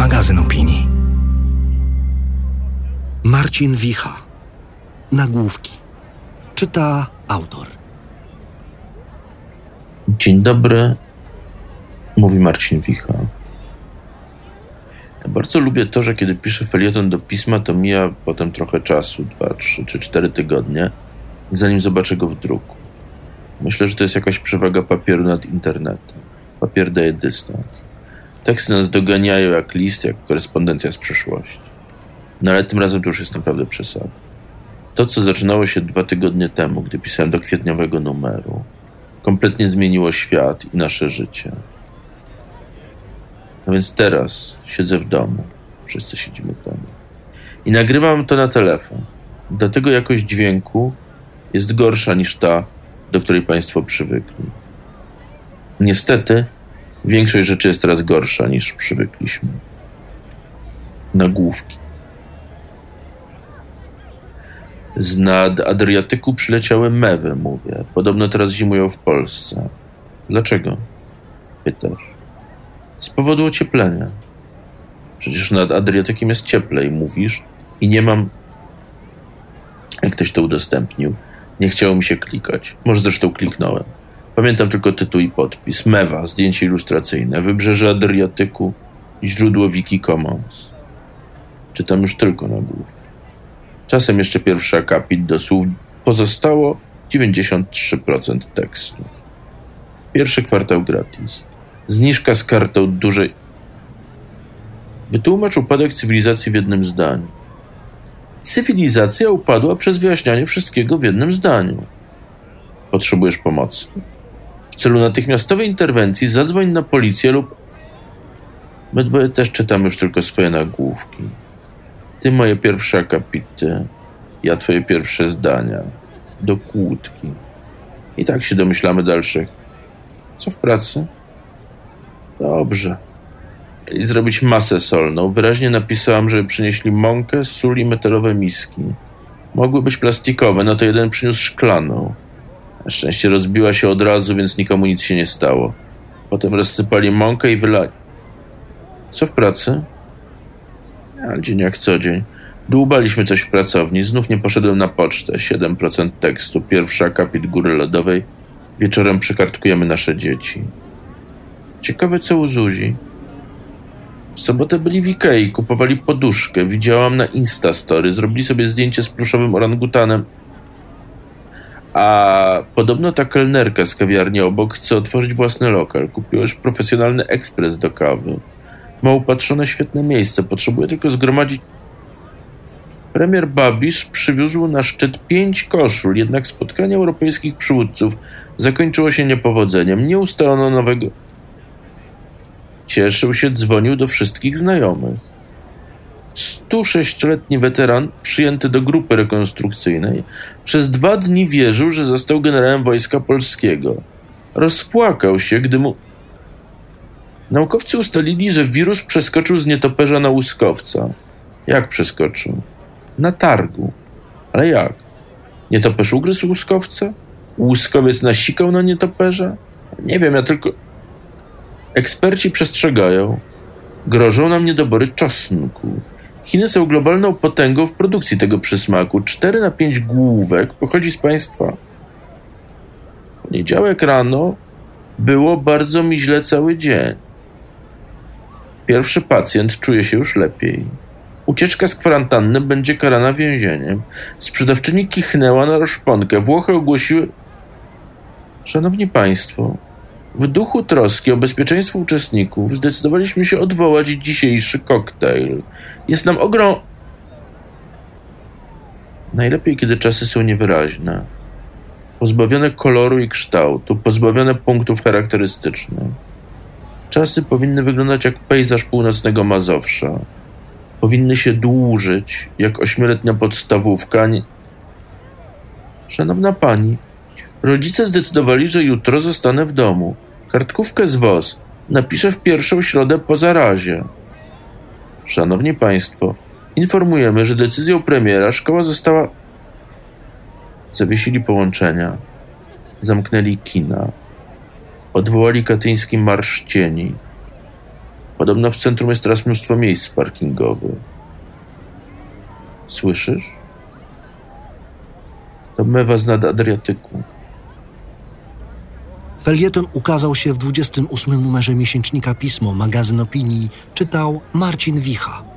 magazyn opinii. Marcin Wicha. Nagłówki. Czyta autor. Dzień dobry, mówi Marcin Wicha. Ja bardzo lubię to, że kiedy piszę felieton do pisma, to mija potem trochę czasu, dwa, trzy czy cztery tygodnie, zanim zobaczę go w druku. Myślę, że to jest jakaś przewaga papieru nad internetem. Papier daje dystans. Teksty nas doganiają jak list, jak korespondencja z przeszłości. No ale tym razem to już jest naprawdę przesada. To, co zaczynało się dwa tygodnie temu, gdy pisałem do kwietniowego numeru, kompletnie zmieniło świat i nasze życie. No więc teraz siedzę w domu. Wszyscy siedzimy w domu. I nagrywam to na telefon. Dlatego jakość dźwięku jest gorsza niż ta, do której Państwo przywykli. Niestety, większość rzeczy jest teraz gorsza niż przywykliśmy. Nagłówki. Z nad Adriatyku przyleciały mewy, mówię. Podobno teraz zimują w Polsce. Dlaczego? Pytasz. Z powodu ocieplenia. Przecież nad Adriatykiem jest cieplej, mówisz, i nie mam. Jak ktoś to udostępnił, nie chciało mi się klikać. Może zresztą kliknąłem. Pamiętam tylko tytuł i podpis. Mewa, zdjęcie ilustracyjne, wybrzeże Adriatyku, źródło Wiki Commons. Czytam już tylko na główkę. Czasem jeszcze pierwszy akapit do słów pozostało 93% tekstu. Pierwszy kwartał gratis. Zniżka z kartą dużej. Wytłumacz upadek cywilizacji w jednym zdaniu. Cywilizacja upadła przez wyjaśnianie wszystkiego w jednym zdaniu. Potrzebujesz pomocy. Celu natychmiastowej interwencji zadzwoń na policję lub. My dwoje też czytamy już tylko swoje nagłówki. Ty moje pierwsze akapity, ja twoje pierwsze zdania. Do kłódki. I tak się domyślamy dalszych. Co w pracy? Dobrze. Mieli zrobić masę solną. Wyraźnie napisałam, żeby przynieśli mąkę, sól i metalowe miski. Mogły być plastikowe, no to jeden przyniósł szklaną. Na szczęście rozbiła się od razu, więc nikomu nic się nie stało. Potem rozsypali mąkę i wylali. Co w pracy? A dzień jak co dzień. Dłubaliśmy coś w pracowni. Znów nie poszedłem na pocztę. 7% tekstu. Pierwszy akapit góry lodowej. Wieczorem przekartkujemy nasze dzieci. Ciekawe co u Zuzi. W sobotę byli w Ikei, kupowali poduszkę. Widziałam na Instastory. Zrobili sobie zdjęcie z pluszowym orangutanem. A podobno ta kelnerka z kawiarni obok chce otworzyć własny lokal. Kupiła już profesjonalny ekspres do kawy. Ma upatrzone świetne miejsce. Potrzebuje tylko zgromadzić Premier Babisz przywiózł na szczyt pięć koszul, jednak spotkanie europejskich przywódców zakończyło się niepowodzeniem. Nie ustalono nowego. Cieszył się, dzwonił do wszystkich znajomych. 106-letni weteran, przyjęty do grupy rekonstrukcyjnej, przez dwa dni wierzył, że został generałem wojska polskiego. Rozpłakał się, gdy mu. Naukowcy ustalili, że wirus przeskoczył z nietoperza na łuskowca. Jak przeskoczył? Na targu. Ale jak? Nietoperz ugryzł łuskowca? Łuskowiec nasikał na nietoperza? Nie wiem, ja tylko. Eksperci przestrzegają. Grożą nam niedobory czosnku. Chiny są globalną potęgą w produkcji tego przysmaku. 4 na 5 główek pochodzi z państwa. Poniedziałek rano było bardzo mi źle cały dzień. Pierwszy pacjent czuje się już lepiej. Ucieczka z kwarantanny będzie karana więzieniem. Sprzedawczyni kichnęła na rozszponkę. Włochy ogłosiły... Szanowni Państwo, w duchu troski o bezpieczeństwo uczestników zdecydowaliśmy się odwołać dzisiejszy koktajl. Jest nam ogrom... Najlepiej, kiedy czasy są niewyraźne. Pozbawione koloru i kształtu, pozbawione punktów charakterystycznych. Czasy powinny wyglądać jak pejzaż północnego Mazowsza powinny się dłużyć, jak ośmioletnia podstawówka. Nie... Szanowna pani, rodzice zdecydowali, że jutro zostanę w domu. Kartkówkę z WOS napiszę w pierwszą środę po zarazie. Szanowni państwo, informujemy, że decyzją premiera szkoła została. Zawiesili połączenia, zamknęli kina, odwołali katyński marsz cieni Podobno w centrum jest teraz mnóstwo miejsc parkingowych. Słyszysz? To mewa z nad Adriatyku. Felieton ukazał się w 28 numerze miesięcznika Pismo, magazyn opinii, czytał Marcin Wicha.